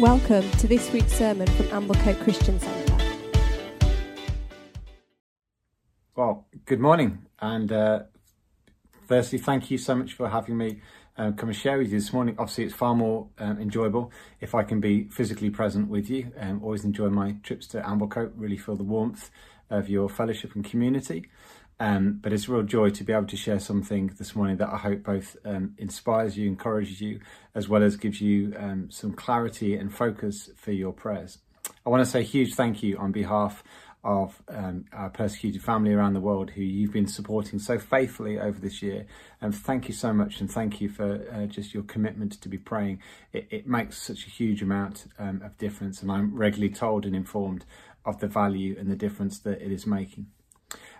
Welcome to this week's sermon from Amblecote Christian Centre. Well, good morning, and uh, firstly, thank you so much for having me um, come and share with you this morning. Obviously, it's far more um, enjoyable if I can be physically present with you. Um, always enjoy my trips to Amblecote, really feel the warmth of your fellowship and community. Um, but it's a real joy to be able to share something this morning that I hope both um, inspires you, encourages you, as well as gives you um, some clarity and focus for your prayers. I want to say a huge thank you on behalf of um, our persecuted family around the world who you've been supporting so faithfully over this year. And thank you so much, and thank you for uh, just your commitment to be praying. It, it makes such a huge amount um, of difference, and I'm regularly told and informed of the value and the difference that it is making.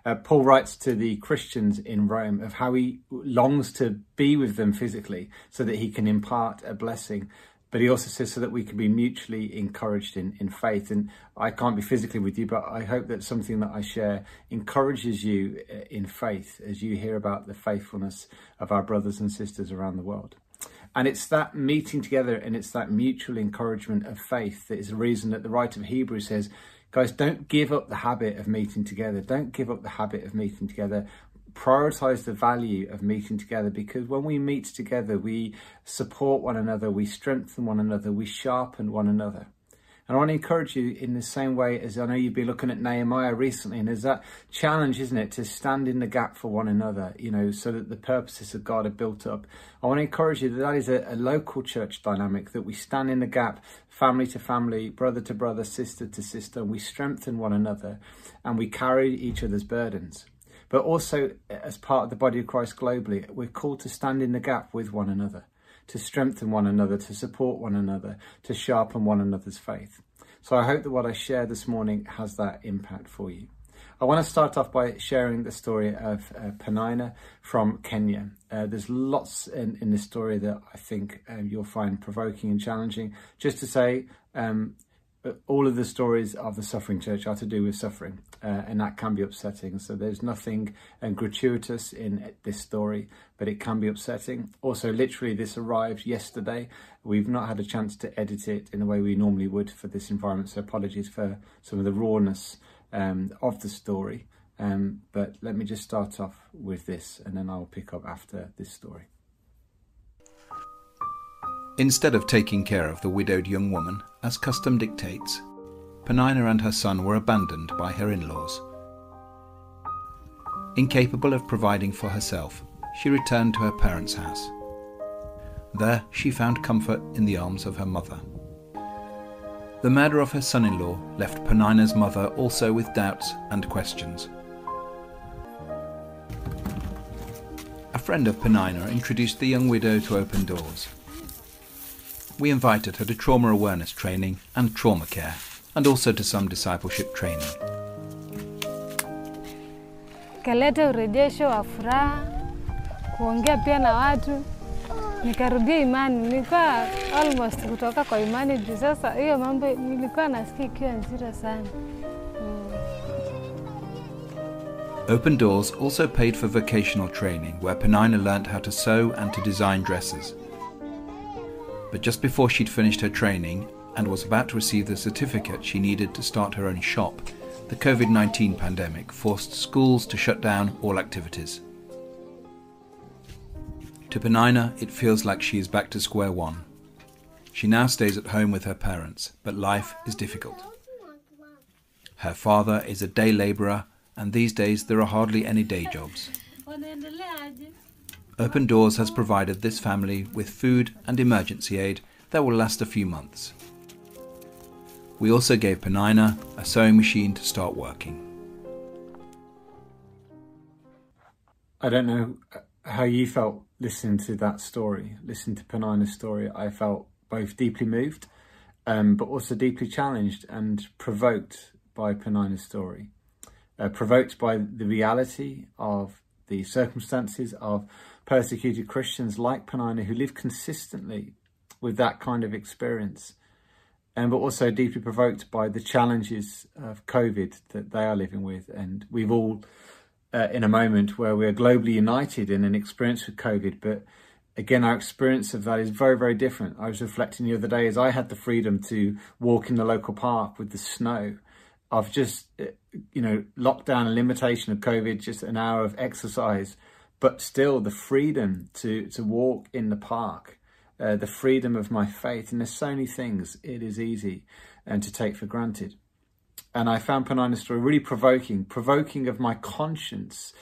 Uh, Paul writes to the Christians in Rome of how he longs to be with them physically so that he can impart a blessing but he also says so that we can be mutually encouraged in, in faith. And I can't be physically with you, but I hope that something that I share encourages you uh, in faith as you hear about the faithfulness of our brothers and sisters around the world. And it's that meeting together and it's that mutual encouragement of faith that is the reason that the writer of Hebrews says, guys, don't give up the habit of meeting together. Don't give up the habit of meeting together prioritize the value of meeting together because when we meet together, we support one another, we strengthen one another, we sharpen one another. And I want to encourage you in the same way as I know you've been looking at Nehemiah recently, and there's that challenge, isn't it, to stand in the gap for one another, you know, so that the purposes of God are built up. I want to encourage you that that is a, a local church dynamic, that we stand in the gap, family to family, brother to brother, sister to sister, and we strengthen one another and we carry each other's burdens but also as part of the body of Christ globally, we're called to stand in the gap with one another, to strengthen one another, to support one another, to sharpen one another's faith. So I hope that what I share this morning has that impact for you. I want to start off by sharing the story of uh, Penina from Kenya. Uh, there's lots in, in this story that I think um, you'll find provoking and challenging. Just to say, um, all of the stories of the suffering church are to do with suffering, uh, and that can be upsetting. So there's nothing uh, gratuitous in this story, but it can be upsetting. Also, literally, this arrived yesterday. We've not had a chance to edit it in the way we normally would for this environment, so apologies for some of the rawness um, of the story. Um, but let me just start off with this, and then I'll pick up after this story. Instead of taking care of the widowed young woman, as custom dictates, Penina and her son were abandoned by her in laws. Incapable of providing for herself, she returned to her parents' house. There, she found comfort in the arms of her mother. The murder of her son in law left Penina's mother also with doubts and questions. A friend of Penina introduced the young widow to Open Doors we invited her to trauma awareness training and trauma care, and also to some discipleship training. Kaleta urejesho wa furaha, kuongea pia na watu, nikarudia imani. Nilikuwa almost kutoka kwa imani juu sasa hiyo mambo nilikuwa nasikia ikiwa nzito sana. Hmm. Open Doors also paid for vocational training where Penina learnt how to sew and to design dresses. But just before she'd finished her training and was about to receive the certificate she needed to start her own shop, the COVID 19 pandemic forced schools to shut down all activities. To Penina, it feels like she is back to square one. She now stays at home with her parents, but life is difficult. Her father is a day labourer, and these days there are hardly any day jobs. Open Doors has provided this family with food and emergency aid that will last a few months. We also gave Penina a sewing machine to start working. I don't know how you felt listening to that story, listening to Penina's story. I felt both deeply moved, um, but also deeply challenged and provoked by Penina's story. Uh, provoked by the reality of the circumstances of persecuted Christians like Penina who live consistently with that kind of experience, and but also deeply provoked by the challenges of COVID that they are living with. And we've all, uh, in a moment where we're globally united in an experience with COVID, but again, our experience of that is very, very different. I was reflecting the other day as I had the freedom to walk in the local park with the snow. I've just, you know, lockdown and limitation of COVID, just an hour of exercise, but still the freedom to, to walk in the park, uh, the freedom of my faith. And there's so many things it is easy and to take for granted. And I found Peninnah's story really provoking, provoking of my conscience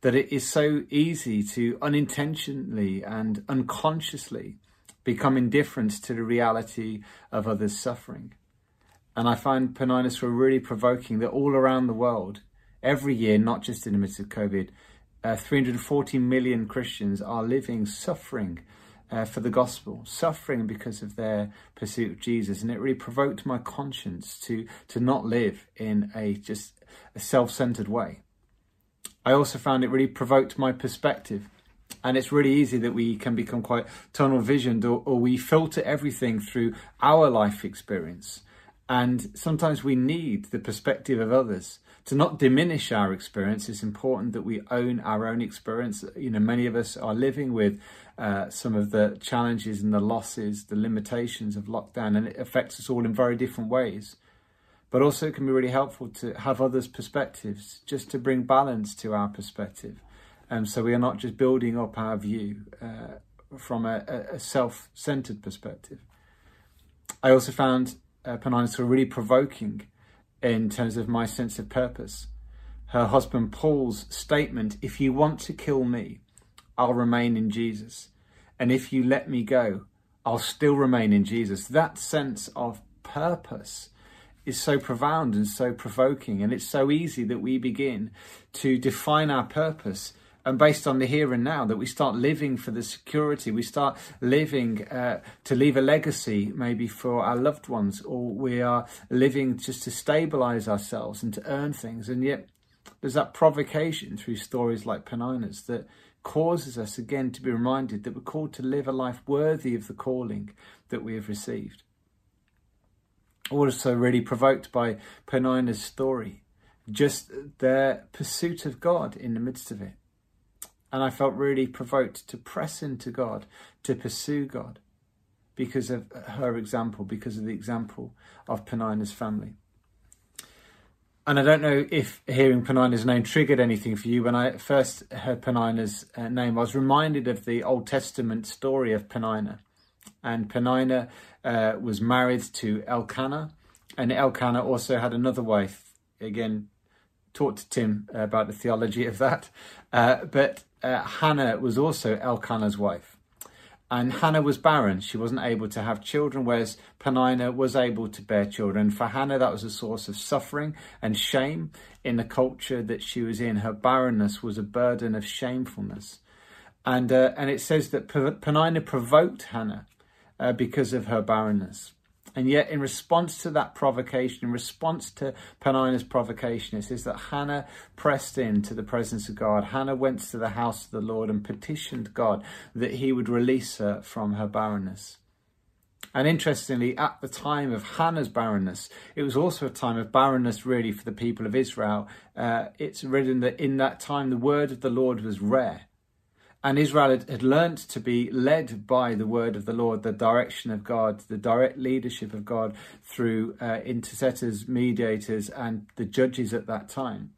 that it is so easy to unintentionally and unconsciously become indifferent to the reality of others' suffering. And I find Peninnah's story really provoking that all around the world, every year, not just in the midst of COVID, uh, 340 million Christians are living suffering uh, for the gospel, suffering because of their pursuit of Jesus. And it really provoked my conscience to, to not live in a just a self-centered way. I also found it really provoked my perspective. And it's really easy that we can become quite tunnel visioned or, or we filter everything through our life experience. And sometimes we need the perspective of others to not diminish our experience. It's important that we own our own experience. You know, many of us are living with uh, some of the challenges and the losses, the limitations of lockdown, and it affects us all in very different ways but also it can be really helpful to have others' perspectives just to bring balance to our perspective. Um, so we are not just building up our view uh, from a, a self centered perspective. I also found uh, Peninnah really provoking in terms of my sense of purpose. Her husband Paul's statement if you want to kill me, I'll remain in Jesus. And if you let me go, I'll still remain in Jesus. That sense of purpose is so profound and so provoking. And it's so easy that we begin to define our purpose and based on the here and now that we start living for the security we start living uh, to leave a legacy maybe for our loved ones or we are living just to stabilize ourselves and to earn things and yet there's that provocation through stories like Peninnah's that causes us again to be reminded that we're called to live a life worthy of the calling that we have received also really provoked by Peninnah's story, just their pursuit of God in the midst of it. And I felt really provoked to press into God, to pursue God, because of her example, because of the example of Peninnah's family. And I don't know if hearing Peninnah's name triggered anything for you. When I first heard Peninnah's uh, name, I was reminded of the Old Testament story of Peninnah and Peninnah uh, was married to Elkanah, and Elkanah also had another wife. Again, talked to Tim about the theology of that, uh, but uh, Hannah was also Elkanah's wife. And Hannah was barren. She wasn't able to have children, whereas Peninnah was able to bear children. For Hannah, that was a source of suffering and shame in the culture that she was in. Her barrenness was a burden of shamefulness. And, uh, and it says that Peninnah provoked Hannah uh, because of her barrenness. And yet, in response to that provocation, in response to Peninnah's provocation, it says that Hannah pressed into the presence of God. Hannah went to the house of the Lord and petitioned God that he would release her from her barrenness. And interestingly, at the time of Hannah's barrenness, it was also a time of barrenness, really, for the people of Israel. Uh, it's written that in that time the word of the Lord was rare. And Israel had, had learnt to be led by the word of the Lord, the direction of God, the direct leadership of God through uh, intercessors, mediators, and the judges at that time.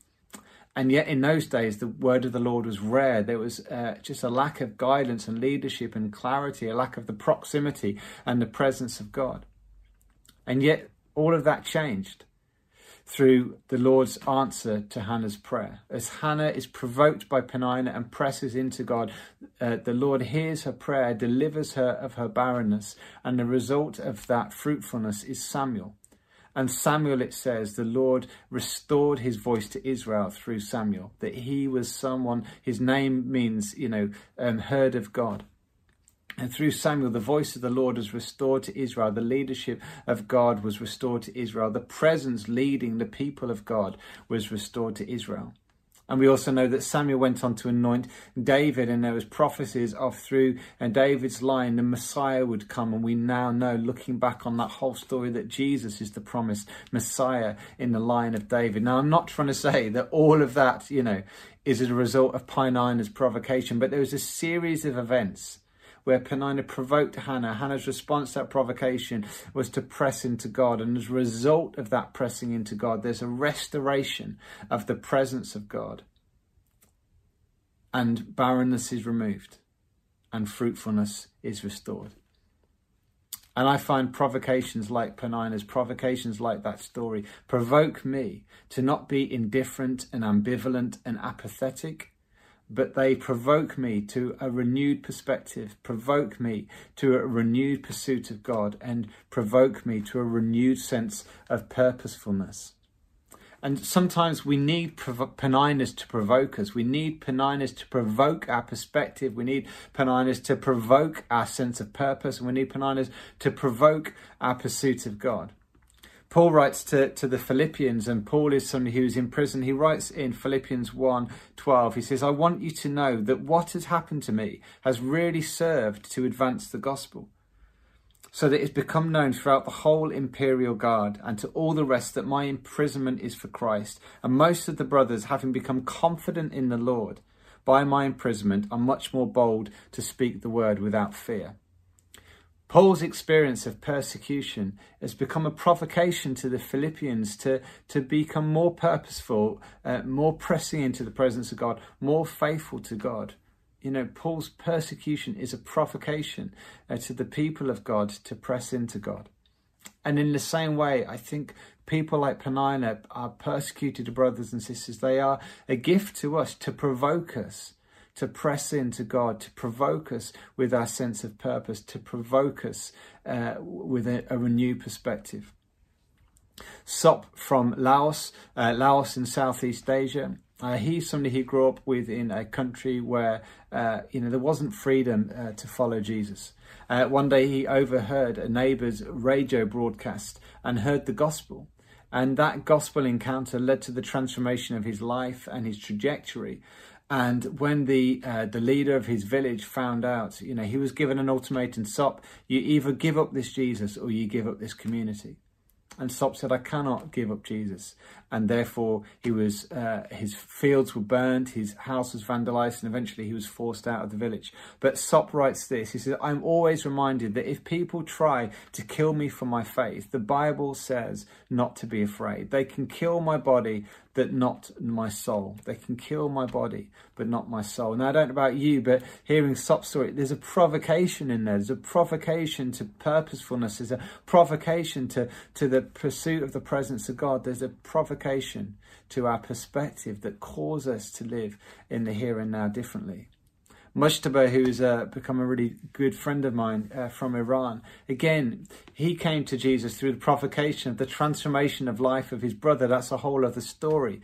And yet, in those days, the word of the Lord was rare. There was uh, just a lack of guidance and leadership and clarity, a lack of the proximity and the presence of God. And yet, all of that changed through the Lord's answer to Hannah's prayer. As Hannah is provoked by Peninnah and presses into God, uh, the Lord hears her prayer, delivers her of her barrenness, and the result of that fruitfulness is Samuel. And Samuel, it says, the Lord restored his voice to Israel through Samuel, that he was someone, his name means, you know, um, heard of God. And through Samuel, the voice of the Lord was restored to Israel. The leadership of God was restored to Israel. The presence leading the people of God was restored to Israel. And we also know that Samuel went on to anoint David, and there was prophecies of through David's line the Messiah would come. And we now know, looking back on that whole story, that Jesus is the promised Messiah in the line of David. Now, I'm not trying to say that all of that, you know, is a result of Peninnah's provocation, but there was a series of events where Penina provoked Hannah. Hannah's response to that provocation was to press into God. And as a result of that pressing into God, there's a restoration of the presence of God. And barrenness is removed and fruitfulness is restored. And I find provocations like Penina's, provocations like that story, provoke me to not be indifferent and ambivalent and apathetic, but they provoke me to a renewed perspective, provoke me to a renewed pursuit of God, and provoke me to a renewed sense of purposefulness. And sometimes we need Peninas to provoke us. We need Peninas to provoke our perspective. We need Peninas to provoke our sense of purpose. And we need Peninas to provoke our pursuit of God. Paul writes to, to the Philippians, and Paul is somebody who's in prison. He writes in Philippians 1 12, he says, I want you to know that what has happened to me has really served to advance the gospel so that it's become known throughout the whole imperial guard and to all the rest that my imprisonment is for Christ. And most of the brothers, having become confident in the Lord by my imprisonment, are much more bold to speak the word without fear. Paul's experience of persecution has become a provocation to the Philippians to, to become more purposeful, uh, more pressing into the presence of God, more faithful to God you know, Paul's persecution is a provocation uh, to the people of God to press into God. And in the same way, I think people like Penina are persecuted brothers and sisters. They are a gift to us to provoke us to press into God, to provoke us with our sense of purpose, to provoke us uh, with a, a renewed perspective. Sop from Laos, uh, Laos in Southeast Asia, uh, he's somebody he grew up with in a country where uh, you know there wasn't freedom uh, to follow Jesus. Uh, one day he overheard a neighbor's radio broadcast and heard the gospel, and that gospel encounter led to the transformation of his life and his trajectory. And when the uh, the leader of his village found out, you know, he was given an ultimatum: "Sop, you either give up this Jesus or you give up this community." And Sop said, I cannot give up Jesus. And therefore, he was uh, his fields were burned, his house was vandalized, and eventually he was forced out of the village. But Sop writes this He says, I'm always reminded that if people try to kill me for my faith, the Bible says not to be afraid. They can kill my body, but not my soul. They can kill my body, but not my soul. Now, I don't know about you, but hearing Sop's story, there's a provocation in there. There's a provocation to purposefulness. There's a provocation to, to the pursuit of the presence of God. There's a provocation to our perspective that calls us to live in the here and now differently. Mujtaba, who's uh, become a really good friend of mine uh, from Iran, again, he came to Jesus through the provocation of the transformation of life of his brother. That's a whole other story.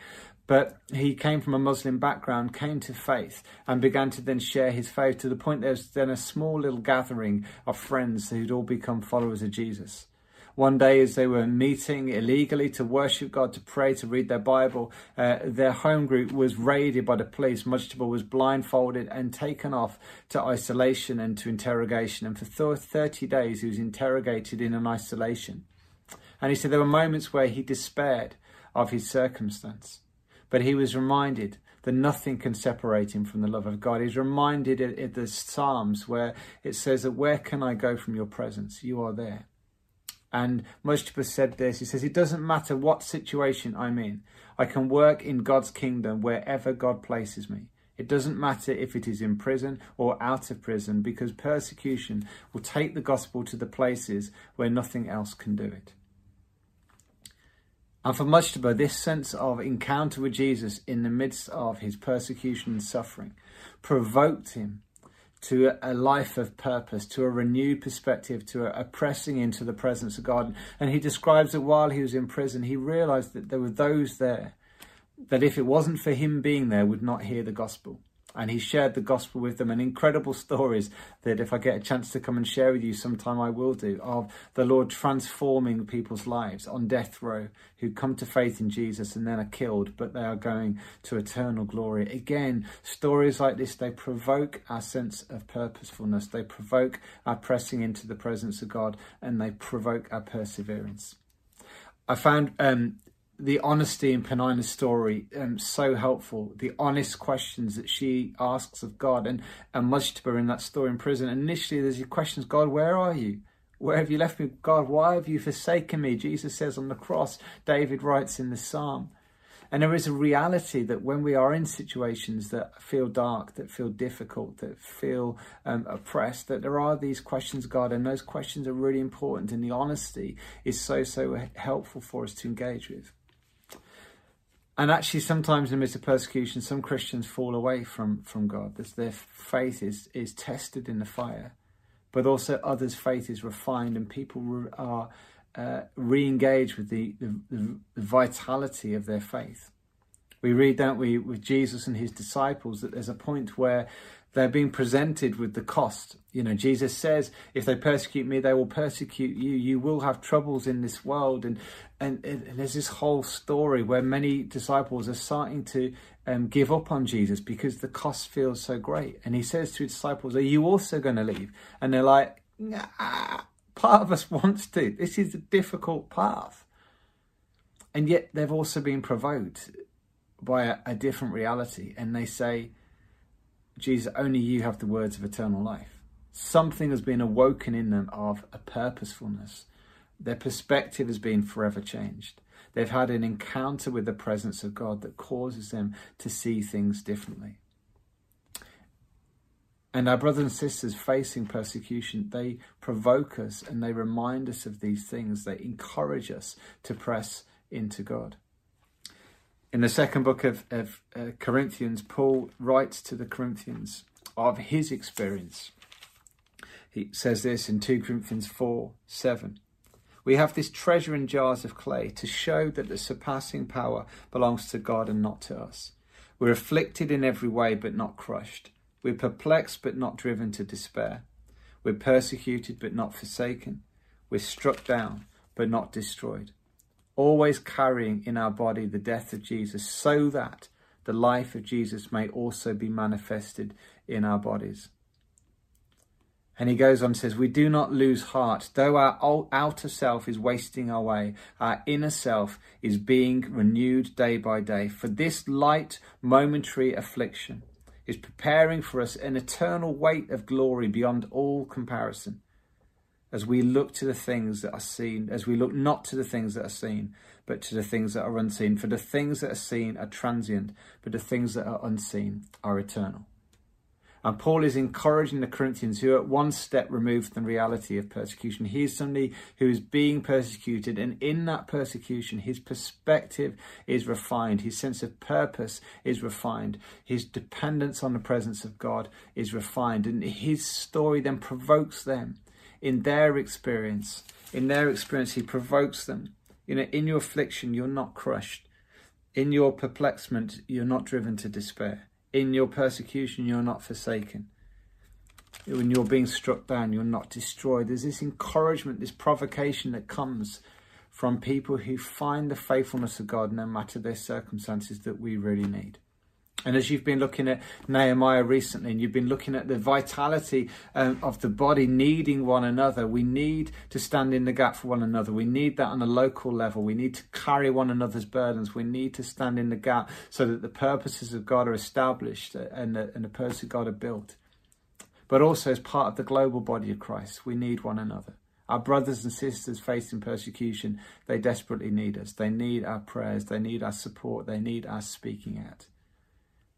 But he came from a Muslim background, came to faith, and began to then share his faith to the point there was then a small little gathering of friends who'd all become followers of Jesus. One day, as they were meeting illegally to worship God, to pray, to read their Bible, uh, their home group was raided by the police. Mujtaba was blindfolded and taken off to isolation and to interrogation. And for 30 days, he was interrogated in an isolation. And he said there were moments where he despaired of his circumstance. But he was reminded that nothing can separate him from the love of God. He's reminded in the Psalms where it says that where can I go from your presence? You are there. And Mujtaba said this. He says, It doesn't matter what situation I'm in, I can work in God's kingdom wherever God places me. It doesn't matter if it is in prison or out of prison, because persecution will take the gospel to the places where nothing else can do it. And for Mujtaba, this sense of encounter with Jesus in the midst of his persecution and suffering provoked him to a life of purpose, to a renewed perspective, to a, pressing into the presence of God. And he describes that while he was in prison, he realized that there were those there that if it wasn't for him being there, would not hear the gospel and he shared the gospel with them and incredible stories that if I get a chance to come and share with you sometime I will do of the Lord transforming people's lives on death row who come to faith in Jesus and then are killed but they are going to eternal glory. Again stories like this they provoke our sense of purposefulness. They provoke our pressing into the presence of God and they provoke our perseverance. I found um, the honesty in Penina's story um, so helpful. The honest questions that she asks of God, and and Mujtaba in that story in prison. Initially, there's the questions: God, where are you? Where have you left me? God, why have you forsaken me? Jesus says on the cross. David writes in the psalm. And there is a reality that when we are in situations that feel dark, that feel difficult, that feel um, oppressed, that there are these questions, God, and those questions are really important. And the honesty is so, so helpful for us to engage with. And actually, sometimes in the midst of persecution, some Christians fall away from, from God. As their faith is, is tested in the fire, but also others' faith is refined, and people are uh, re-engaged with the, the, the, vitality of their faith. We read, don't we, with Jesus and his disciples, that there's a point where they're being presented with the cost. You know, Jesus says, if they persecute me, they will persecute you. You will have troubles in this world. And, and, and there's this whole story where many disciples are starting to um, give up on Jesus because the cost feels so great. And he says to his disciples, Are you also going to leave? And they're like, nah, Part of us wants to. This is a difficult path. And yet they've also been provoked by a, a different reality. And they say, Jesus, only you have the words of eternal life. Something has been awoken in them of a purposefulness. Their perspective has been forever changed. They've had an encounter with the presence of God that causes them to see things differently. And our brothers and sisters facing persecution, they provoke us and they remind us of these things. They encourage us to press into God. In the second book of, of uh, Corinthians, Paul writes to the Corinthians of his experience. He says this in 2 Corinthians 4 7. We have this treasure in jars of clay to show that the surpassing power belongs to God and not to us. We're afflicted in every way, but not crushed we're perplexed but not driven to despair. We're persecuted but not forsaken. We're struck down but not destroyed. Always carrying in our body the death of Jesus so that the life of Jesus may also be manifested in our bodies. And he goes on and says, We do not lose heart. Though our outer self is wasting away, our inner self is being renewed day by day. For this light, momentary affliction is preparing for us an eternal weight of glory beyond all comparison as we look to the things that are seen, as we look not to the things that are seen, but to the things that are unseen. For the things that are seen are transient, but the things that are unseen are eternal. And Paul is encouraging the Corinthians who are at one step removed from the reality of persecution. He is somebody who is being persecuted, and in that persecution, his perspective is refined, his sense of purpose is refined, his dependence on the presence of God is refined, and his story then provokes them in their experience. In their experience, he provokes them. You know, in your affliction, you're not crushed. In your perplexment, you're not driven to despair in your persecution, you're not forsaken. When you're being struck down, you're not destroyed. There's this encouragement, this provocation that comes from people who find the faithfulness of God no matter their circumstances that we really need. And as you've been looking at Nehemiah recently, and you've been looking at the vitality um, of the body needing one another, we need to stand in the gap for one another. We need that on a local level. We need to carry one another's burdens. We need to stand in the gap so that the purposes of God are established and the, and the of God are built. But also, as part of the global body of Christ, we need one another. Our brothers and sisters facing persecution, they desperately need us. They need our prayers. They need our support. They need our speaking out.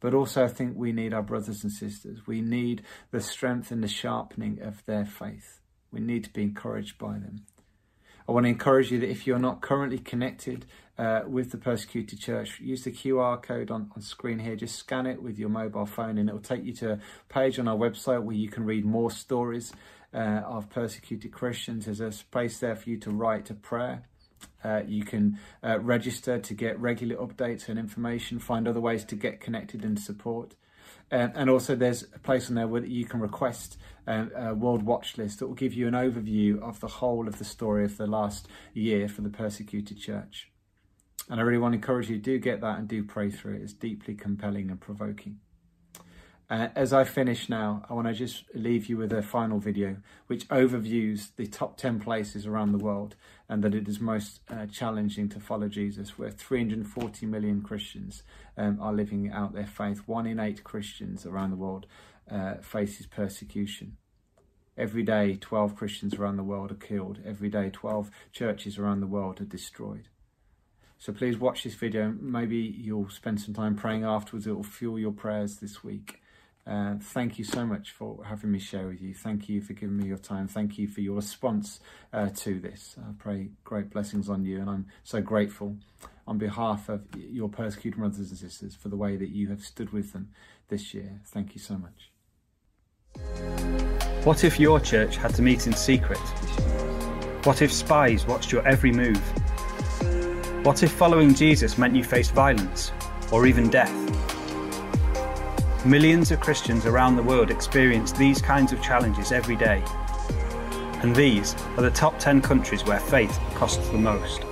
But also, I think we need our brothers and sisters. We need the strength and the sharpening of their faith. We need to be encouraged by them. I want to encourage you that if you're not currently connected uh, with the persecuted church, use the QR code on, on screen here. Just scan it with your mobile phone, and it will take you to a page on our website where you can read more stories uh, of persecuted Christians. There's a space there for you to write a prayer. Uh, you can uh, register to get regular updates and information, find other ways to get connected and support. Um, and also, there's a place on there where you can request um, a World Watch List that will give you an overview of the whole of the story of the last year for the persecuted church. And I really want to encourage you do get that and do pray through it. It's deeply compelling and provoking. Uh, as I finish now, I want to just leave you with a final video which overviews the top 10 places around the world and that it is most uh, challenging to follow Jesus, where 340 million Christians um, are living out their faith. One in eight Christians around the world uh, faces persecution. Every day, 12 Christians around the world are killed. Every day, 12 churches around the world are destroyed. So please watch this video. Maybe you'll spend some time praying afterwards. It will fuel your prayers this week. Uh, thank you so much for having me share with you. Thank you for giving me your time. Thank you for your response uh, to this. I pray great blessings on you, and I'm so grateful on behalf of your persecuted brothers and sisters for the way that you have stood with them this year. Thank you so much. What if your church had to meet in secret? What if spies watched your every move? What if following Jesus meant you faced violence or even death? Millions of Christians around the world experience these kinds of challenges every day. And these are the top 10 countries where faith costs the most.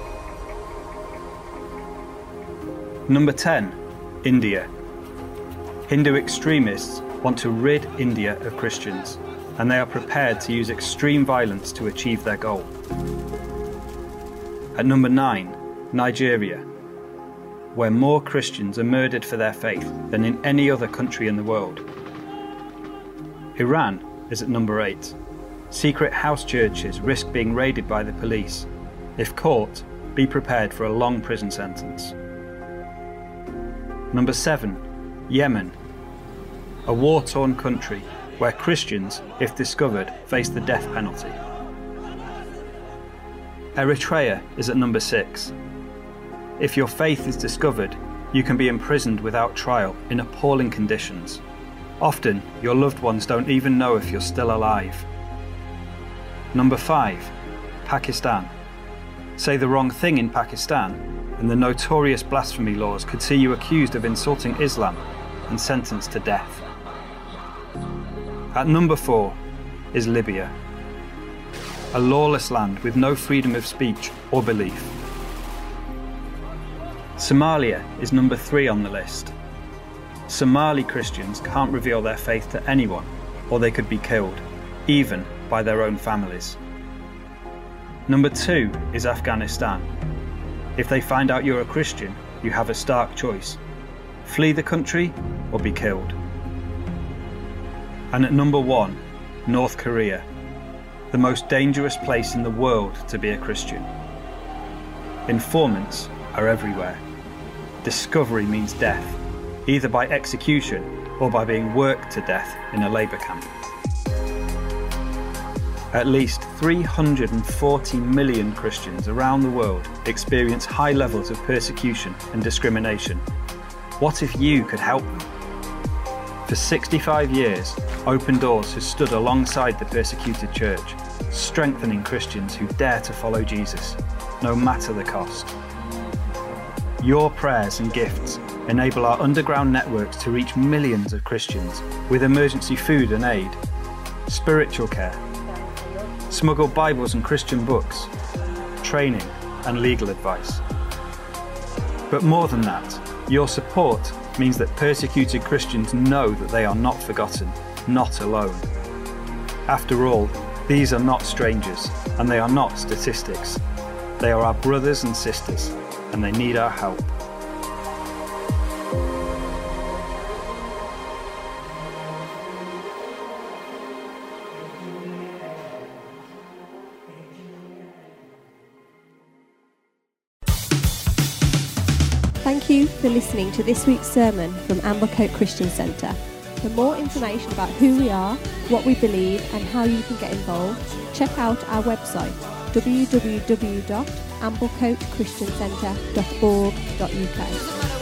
Number 10, India. Hindu extremists want to rid India of Christians, and they are prepared to use extreme violence to achieve their goal. At number 9, Nigeria where more Christians are murdered for their faith than in any other country in the world. Iran is at number 8. Secret house churches risk being raided by the police. If caught, be prepared for a long prison sentence. Number 7. Yemen. A war torn country where Christians, if discovered, face the death penalty. Eritrea is at number 6. If your faith is discovered, you can be imprisoned without trial in appalling conditions. Often, your loved ones don't even know if you're still alive. Number 5. Pakistan. Say the wrong thing in Pakistan, and the notorious blasphemy laws could see you accused of insulting Islam and sentenced to death. At number 4 is Libya. A lawless land with no freedom of speech or belief. Somalia is number three on the list. Somali Christians can't reveal their faith to anyone, or they could be killed, even by their own families. Number two is Afghanistan. If they find out you're a Christian, you have a stark choice flee the country or be killed. And at number one, North Korea, the most dangerous place in the world to be a Christian. Informants are everywhere discovery means death, either by execution or by being worked to death in a labour camp. At least 340 million Christians around the world experience high levels of persecution and discrimination. What if you could help them? For 65 years, Open Doors has stood alongside the persecuted church, strengthening Christians who dare to follow Jesus, no matter the cost. Your prayers and gifts enable our underground networks to reach millions of Christians with emergency food and aid, spiritual care, smuggled Bibles and Christian books, training, and legal advice. But more than that, your support means that persecuted Christians know that they are not forgotten, not alone. After all, these are not strangers, and they are not statistics. They are our brothers and sisters and they need our help. Thank you for listening to this week's sermon from Amblecote Christian Centre. For more information about who we are, what we believe, and how you can get involved, check out our website www amblecotechristiancentre.org.uk.